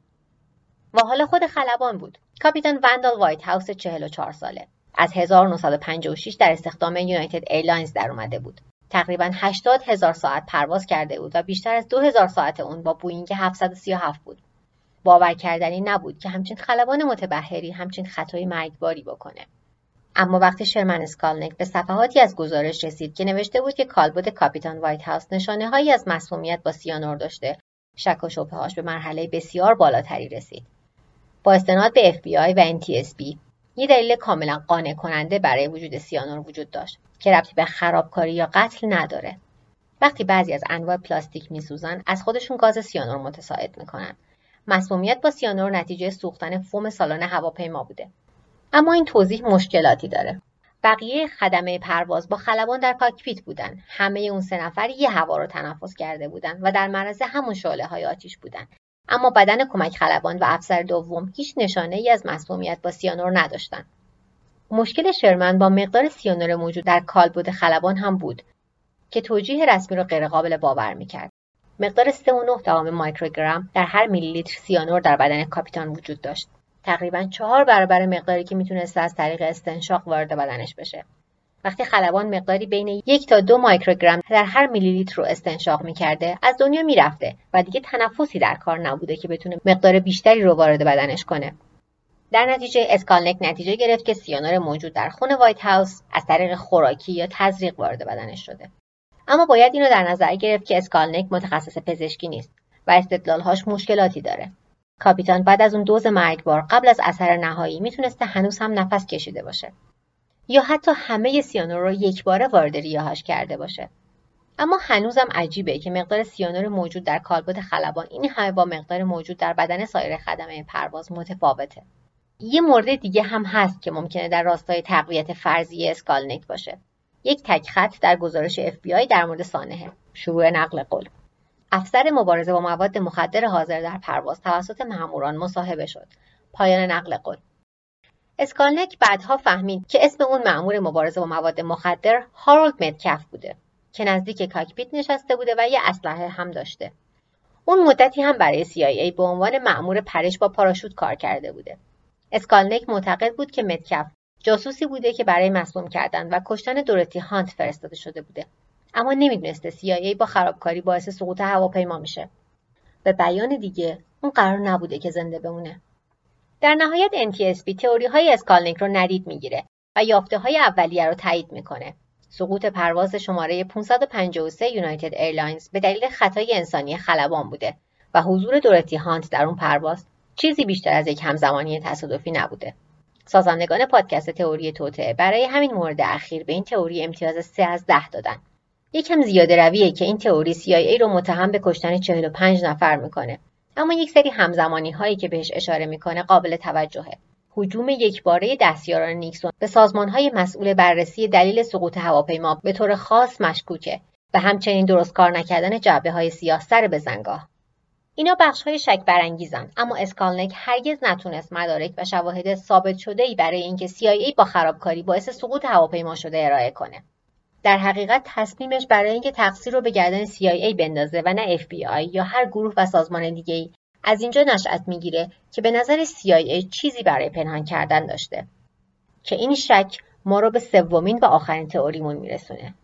و حالا خود خلبان بود. کاپیتان وندال وایت هاوس 44 ساله. از 1956 در استخدام یونایتد ایرلاینز در اومده بود. تقریبا 80 هزار ساعت پرواز کرده بود و بیشتر از 2000 ساعت اون با بوینگ 737 بود. باور کردنی نبود که همچین خلبان متبحری همچین خطای مرگباری بکنه. اما وقتی شرمن اسکالنک به صفحاتی از گزارش رسید که نوشته بود که کالبد کاپیتان وایت هاوس نشانه هایی از مسمومیت با سیانور داشته شک و شبههاش به مرحله بسیار بالاتری رسید. با استناد به FBI و NTSB یه دلیل کاملا قانع کننده برای وجود سیانور وجود داشت که ربطی به خرابکاری یا قتل نداره. وقتی بعضی از انواع پلاستیک میسوزن از خودشون گاز سیانور متصاعد می‌کنن. مسمومیت با سیانور نتیجه سوختن فوم سالن هواپیما بوده. اما این توضیح مشکلاتی داره. بقیه خدمه پرواز با خلبان در کاکپیت بودن. همه اون سه نفر یه هوا رو تنفس کرده بودن و در معرض همون شعله های آتیش بودن. اما بدن کمک خلبان و افسر دوم هیچ نشانه ای از مسمومیت با سیانور نداشتند مشکل شرمن با مقدار سیانور موجود در کالبد خلبان هم بود که توجیه رسمی را غیرقابل باور می‌کرد. مقدار 3.9 microgram در هر میلی لیتر سیانور در بدن کاپیتان وجود داشت. تقریبا چهار برابر مقداری که می‌تونسته از طریق استنشاق وارد بدنش بشه. وقتی خلبان مقداری بین یک تا دو microgram در هر میلی لیتر رو استنشاق می‌کرده از دنیا می‌رفته و دیگه تنفسی در کار نبوده که بتونه مقدار بیشتری رو وارد بدنش کنه. در نتیجه اسکالنک نتیجه گرفت که سیانور موجود در خون وایت هاوس از طریق خوراکی یا تزریق وارد بدنش شده. اما باید اینو در نظر گرفت که اسکالنک متخصص پزشکی نیست و استدلالهاش مشکلاتی داره. کاپیتان بعد از اون دوز مرگبار قبل از اثر نهایی می‌تونسته هنوز هم نفس کشیده باشه. یا حتی همه سیانور رو یک باره وارد ریه‌هاش کرده باشه. اما هنوزم عجیبه که مقدار سیانور موجود در کالبد خلبان این همه با مقدار موجود در بدن سایر خدمه پرواز متفاوته. یه مورد دیگه هم هست که ممکنه در راستای تقویت فرضیه اسکالنک باشه. یک تک خط در گزارش FBI در مورد سانحه. شروع نقل قول. افسر مبارزه با مواد مخدر حاضر در پرواز توسط ماموران مصاحبه شد. پایان نقل قول. اسکالنک بعدها فهمید که اسم اون مأمور مبارزه با مواد مخدر هارولد مدکف بوده که نزدیک کاکپیت نشسته بوده و یه اسلحه هم داشته. اون مدتی هم برای CIA به عنوان مأمور پرش با پاراشوت کار کرده بوده. اسکالنک معتقد بود که مدکف جاسوسی بوده که برای مسموم کردن و کشتن دورتی هانت فرستاده شده بوده. اما نمی‌دونسته CIA با خرابکاری باعث سقوط هواپیما میشه. به بیان دیگه اون قرار نبوده که زنده بمونه. در نهایت NTSB تئوری های اسکالنیک رو ندید می‌گیره و یافته های اولیه رو تایید می‌کنه. سقوط پرواز شماره 553 یونایتد ایرلاینز به دلیل خطای انسانی خلبان بوده و حضور دورتی هانت در اون پرواز چیزی بیشتر از یک همزمانی تصادفی نبوده. سازندگان پادکست تئوری توطعه برای همین مورد اخیر به این تئوری امتیاز 3 از 10 دادن. یکم زیاده رویه که این تئوری CIA رو متهم به کشتن 45 نفر می‌کنه. اما یک سری همزمانی هایی که بهش اشاره می‌کنه قابل توجهه. هجوم یکباره دستیاران نیکسون به سازمان های مسئول بررسی دلیل سقوط هواپیما به طور خاص مشکوکه و همچنین درست کار نکردن جعبه های سیاه سر بزنگاه اینا بخش های شک برانگیزن اما اسکالنک هرگز نتونست مدارک و شواهد ثابت شده ای برای اینکه CIA با خرابکاری باعث سقوط هواپیما شده ارائه کنه. در حقیقت تصمیمش برای اینکه تقصیر رو به گردن CIA بندازه و نه FBI یا هر گروه و سازمان دیگه ای از اینجا نشأت می‌گیره که به نظر CIA چیزی برای پنهان کردن داشته. که این شک ما رو به سومین و آخرین تئوریمون میرسونه.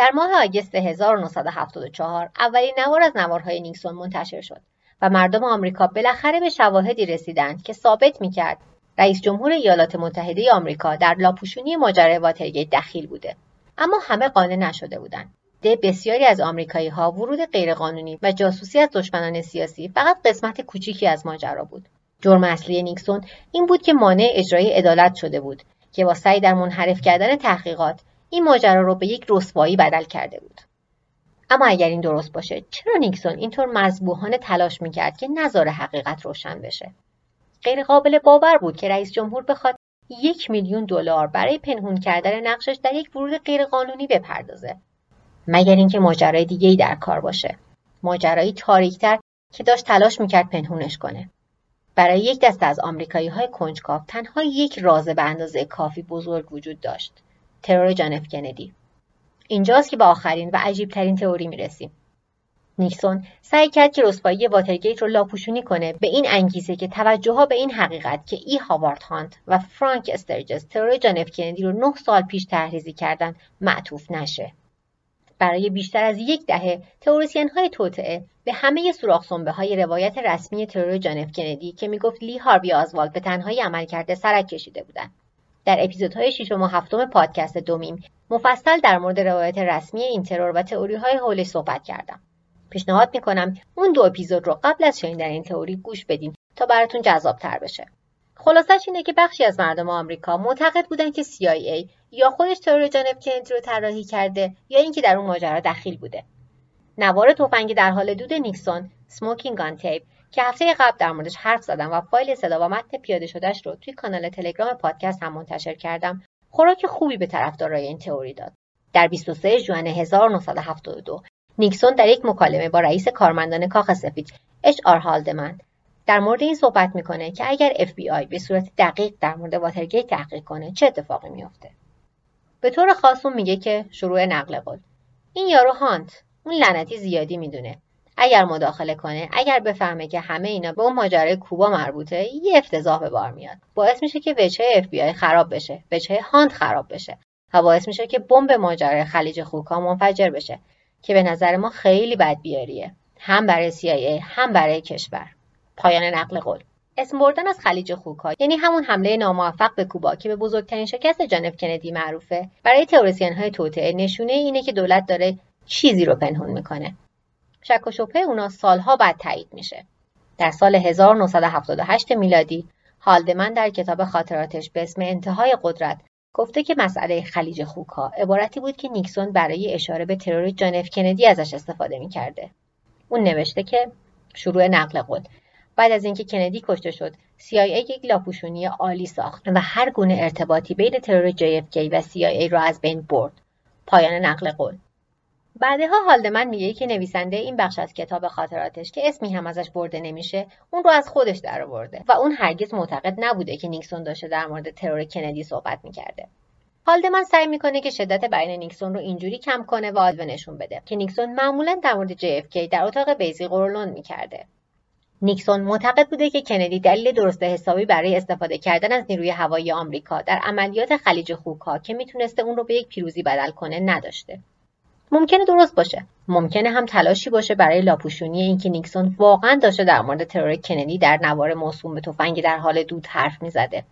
در ماه آگست 1974 اولین نوار از نوارهای نیکسون منتشر شد و مردم آمریکا بالاخره به شواهدی رسیدند که ثابت می‌کرد رئیس جمهور ایالات متحده آمریکا در لاپوشونی ماجرای واترگیت دخیل بوده. اما همه قانع نشده بودند. ده بسیاری از آمریکایی ها ورود غیرقانونی و جاسوسی از دشمنان سیاسی فقط قسمت کوچیکی از ماجرا بود. جرم اصلی نیکسون این بود که مانع اجرای عدالت شده بود که با سعی در منحرف کردن تحقیقات این ماجرا رو به یک رسوایی بدل کرده بود. اما اگر این درست باشه چرا نیکسون اینطور مذبوحانه تلاش می‌کرد که نظر حقیقت روشن بشه؟ غیر قابل باور بود که رئیس جمهور بخواد یک میلیون دلار برای پنهون کردن نقشش در یک ورود غیرقانونی بپردازه. مگر اینکه ماجرای دیگه ای در کار باشه. ماجرایی تاریکتر که داشت تلاش می‌کرد پنهونش کنه. برای یک دسته از آمریکایی های کنجکاو تنها یک راز به اندازه کافی بزرگ وجود داشت. ترور جان اف کندی. اینجاست که به آخرین و عجیب ترین تئوری می‌رسیم. نیکسون سعی کرد که رسوایی واترگیت رو لاپوشونی کنه به این انگیزه که توجه ها به این حقیقت که ای هاوارد هانت و فرانک استرجس ترور جان اف کندی رو نه سال پیش طرح‌ریزی کردن معطوف نشه. برای بیشتر از یک دهه تئوریسین های توطئه به همه سوراخ های روایت رسمی ترور جان اف کندی که می‌گفت لی هاروی آزوالد به تنهایی عمل کرده سرک کشیده بودند. در اپیزودهای ششم و هفتم پادکست دومیم مفصل در مورد روایت رسمی این ترور و تئوری های صحبت کردم. پیشنهاد می‌کنم اون دو اپیزود رو قبل از شنیدن این تئوری گوش بدین تا براتون جذاب تر بشه. خلاصش اینه که بخشی از مردم آمریکا معتقد بودن که CIA یا خودش ترور جان اف کندی رو طراحی کرده یا اینکه در اون ماجرا دخیل بوده. نوار تفنگ در حال دود نیکسون smoking gun tape که هفته قبل در موردش حرف زدم و فایل صدا و متن پیاده شدهش رو توی کانال تلگرام پادکست هم منتشر کردم. خوراک خوبی به طرفدارای این تئوری داد. در 23 ژوئن 1972 نیکسون در یک مکالمه با رئیس کارمندان کاخ سفید اچ آر هالدمن در مورد این صحبت می‌کنه که اگر اف بی آی به صورت دقیق در مورد واترگیت تحقیق کنه چه اتفاقی میافته؟ به طور خاص اون میگه که شروع نقل قول. این یارو هانت اون لعنتی زیادی می‌دونه. اگر مداخله کنه اگر بفهمه که همه اینا به اون ماجرای کوبا مربوطه یه افتضاح به بار میاد. باعث میشه که وجهه اف بی آی خراب بشه وجهه هانت خراب بشه و باعث میشه که بمب ماجرای خلیج خوکا منفجر بشه که به نظر ما خیلی بد بیاریه. هم برای CIA هم برای کشور. پایان نقل قول. اسم بردن از خلیج خوکا یعنی همون حمله ناموفق به کوبا که به بزرگترین شکست جانف کندی معروفه برای تئوریسین های توطعه نشونه اینه که دولت داره چیزی رو پنهون می‌کنه. شک و شبهه اونا سالها بعد تایید میشه. در سال 1978 میلادی هالدمن در کتاب خاطراتش به اسم انتهای قدرت گفته که مسئله خلیج خوکا عبارتی بود که نیکسون برای اشاره به ترور جان کندی ازش استفاده می‌کرده. اون نوشته که شروع نقل قول. بعد از اینکه کندی کشته شد CIA یک لاپوشونی عالی ساخت و هر گونه ارتباطی بین ترور JFK و CIA را از بین برد. پایان نقل قول. بعدها هالدمن میگه که نویسنده این بخش از کتاب خاطراتش که اسمی هم ازش برده نمیشه اون رو از خودش درآورده و اون هرگز معتقد نبوده که نیکسون داشته در مورد ترور کندی صحبت می‌کرده. هالدمن سعی می‌کنه که شدت بیان نیکسون رو اینجوری کم کنه و آلوه نشون بده که نیکسون معمولا در مورد JFK در اتاق بیزی قرولون می‌کرده. نیکسون معتقد بوده که کندی دلیل درست حسابی برای استفاده کردن از نیروی هوایی آمریکا در عملیات خلیج خوکا که می‌تونسته اون رو به یک پیروزی بدل کنه نداشته. ممکنه درست باشه. ممکنه هم تلاشی باشه برای لاپوشونی اینکه نیکسون واقعا داشته در مورد ترور کندی در نوار موسوم به تفنگی در حال دود حرف می‌زده.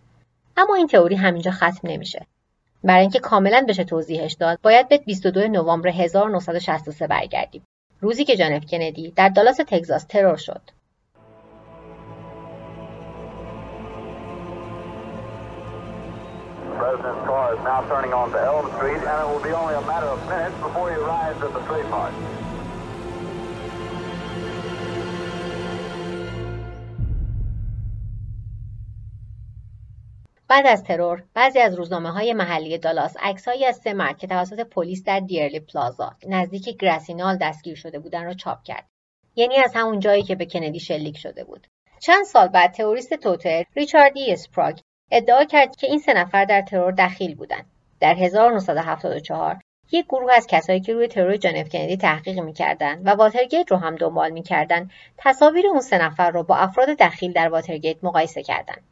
اما این تئوری همینجا ختم نمیشه. برای اینکه کاملا بشه توضیحش داد باید به 22 نوامبر 1963 برگردیم. روزی که جان کندی در دالاس تگزاس ترور شد. President's car is now turning onto Elm Street, and it will be only a matter of minutes before he arrives at the trademark. بعد از ترور بعضی از روزنامه های محلی دالاس عکسهایی از سه مرد که توسط پلیس در دیرلی پلازا نزدیک گراسینال دستگیر شده بودن را چاپ کرد یعنی از همون جایی که به کندی شلیک شده بود چند سال بعد تئوریست توتر ریچارد ای اسپراگ ادعا کرد که این سه نفر در ترور دخیل بودند. در 1974 یک گروه از کسایی که روی ترور جان کندی تحقیق می‌کردند و واترگیت رو هم دنبال می‌کردند تصاویر اون سه نفر رو با افراد دخیل در واترگیت مقایسه کردند.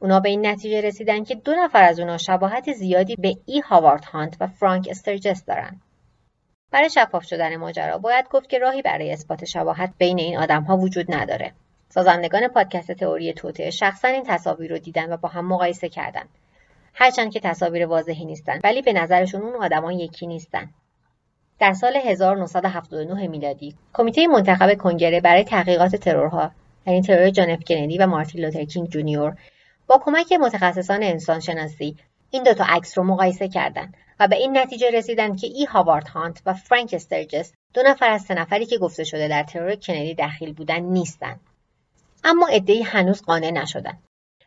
اونا به این نتیجه رسیدن که دو نفر از اونا شباهت زیادی به ای هاوارد هانت و فرانک استرجس دارن برای شفاف شدن ماجرا باید گفت که راهی برای اثبات شباهت بین این آدمها وجود نداره. سازندگان پادکست تئوری توته شخصا این تصاویر رو دیدن و با هم مقایسه کردن. هرچند که تصاویر واضحی نیستن ولی به نظرشون اون آدمان یکی نیستن. در سال 1979 میلادی کمیته منتخب کنگره برای تحقیقات ترورها یعنی ترور جان اف کندی و مارتین لوتر کینگ جونیور با کمک متخصصان انسانشناسی این دوتا عکس رو مقایسه کردند و به این نتیجه رسیدند که ای هاوارد هانت و فرانک استرجس دو نفر از سه نفری که گفته شده در ترور کندی دخیل بودن نیستند اما عدهای هنوز قانع نشدن.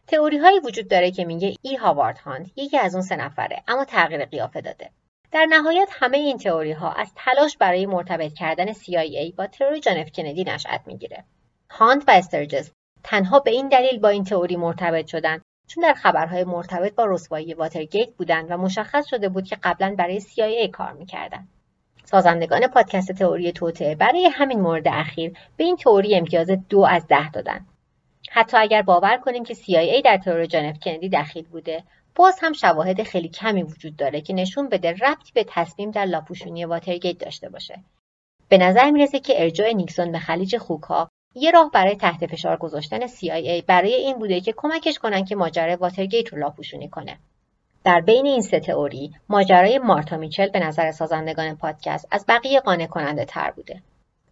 تئوری هایی وجود داره که میگه ای هاوارد هانت یکی از اون سه نفره اما تغییر قیافه داده. در نهایت همه این تئوری ها از تلاش برای مرتبط کردن CIA با ترور جان اف کندی نشأت می‌گیره. هاند و استرجس تنها به این دلیل با این تئوری مرتبط شدن چون در خبرهای مرتبط با رسوایی واترگیت بودند و مشخص شده بود که قبلا برای CIA کار می‌کردند سازندگان پادکست تئوری توته برای همین مورد اخیر به این تئوری امتیاز دو از ده دادن. حتی اگر باور کنیم که CIA در ترور جانف کندی دخیل بوده باز هم شواهد خیلی کمی وجود داره که نشون بده ربطی به تصمیم در لاپوشونی واترگیت داشته باشه. به نظر می‌رسه که ارجاع نیکسون به خلیج خوکها یه راه برای تحت فشار گذاشتن CIA برای این بوده که کمکش کنن که ماجرای واترگیت رو لاپوشونی کنه. در بین این سه تئوری ماجرای مارتا میچل به نظر سازندگان پادکست از بقیه قانع کننده تر بوده.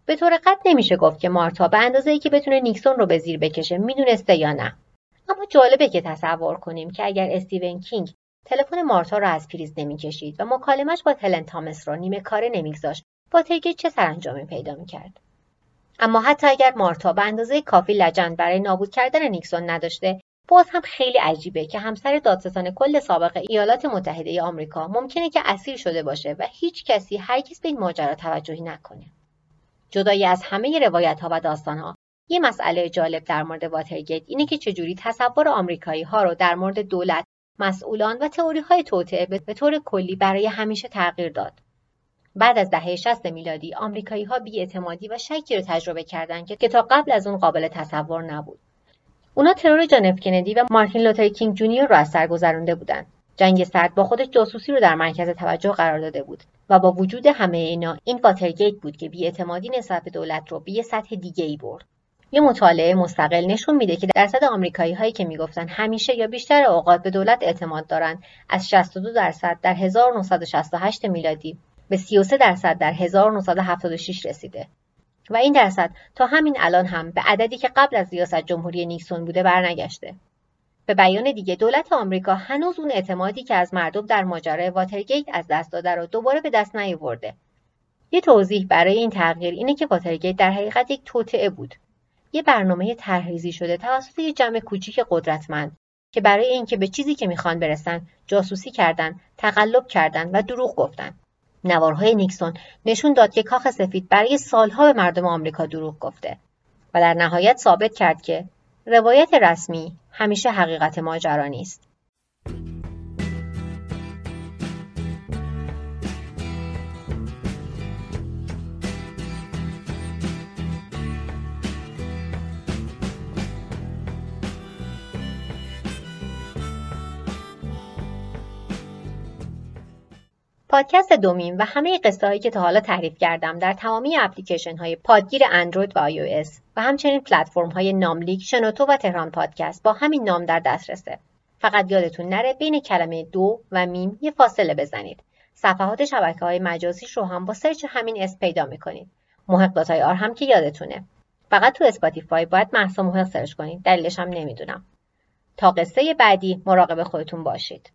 به طور قطع نمیشه گفت که مارتا به اندازه ای که بتونه نیکسون رو به زیر بکشه می‌دونسته یا نه. اما جالبه که تصور کنیم که اگر استیون کینگ تلفن مارتا را از پریز نمی‌کشید و مکالمش با هلن تامس را نیمه کاره نمیگذاشت واترگیت چه سرانجامی پیدا می‌کرد؟ اما حتی اگر مارتا به اندازه کافی لجند برای نابود کردن نیکسون نداشته باز هم خیلی عجیبه که همسر دادستان کل سابق ایالات متحده آمریکا ممکنه که اسیر شده باشه و هیچ کسی هرگز به این ماجرا توجهی نکنه. جدایی از همه روایت ها و داستان ها یه مسئله جالب در مورد واترگیت اینه که چجوری تصور آمریکایی ها رو در مورد دولت مسئولان و تئوری های توطعه به طور کلی برای همیشه تغییر داد. بعد از دهه 60 میلادی آمریکایی ها بیاعتمادی و شکی رو تجربه کردند که تا قبل از اون قابل تصور نبود. اونا ترور جان اف کندی و مارتین لوتر کینگ جونیور رو از سر گذرونده بودند جنگ سرد با خودش جاسوسی رو در مرکز توجه قرار داده بود و با وجود همه اینا این واترگیت بود که بیاعتمادی نسبت به دولت رو به یه سطح دیگه ای برد. یه مطالعه مستقل نشون میده که درصد آمریکایی هایی که می‌گفتن همیشه یا بیشتر اوقات به دولت اعتماد دارند از 62 درصد در 1968 میلادی به 33 درصد در 1976 رسیده. و این درصد تا همین الان هم به عددی که قبل از ریاست جمهوری نیکسون بوده برنگشته. به بیان دیگه دولت آمریکا هنوز اون اعتمادی که از مردم در ماجرای واترگیت از دست داده رو دوباره به دست نیاورده. یه توضیح برای این تغییر اینه که واترگیت در حقیقت یک توطعه بود. یه برنامه طرحریزی شده توسط یه جمع کوچیک قدرتمند که برای اینکه به چیزی که می‌خوان برسن جاسوسی کردن، تقلب کردن و دروغ گفتن. نوارهای نیکسون نشون داد که کاخ سفید برای سالها به مردم آمریکا دروغ گفته و در نهایت ثابت کرد که روایت رسمی همیشه حقیقت ماجرا نیست. پادکست دومین و همه قصه هایی که تا حالا تعریف کردم در تمامی اپلیکیشن های پادگیر اندروید و iOS و همچنین پلتفرم های ناملیک، شنوتو و تهران پادکست با همین نام در دسترسه. فقط یادتون نره بین کلمه دو و میم یه فاصله بزنید. صفحات شبکه های مجازیش رو هم با سرچ همین اسم پیدا می‌کنید. محق dot ir هم که یادتونه. فقط تو اسپاتیفای باید محسا محق سرچ کنید. دلیلش هم نمی‌دونم. تا قصه بعدی مراقب خودتون باشید.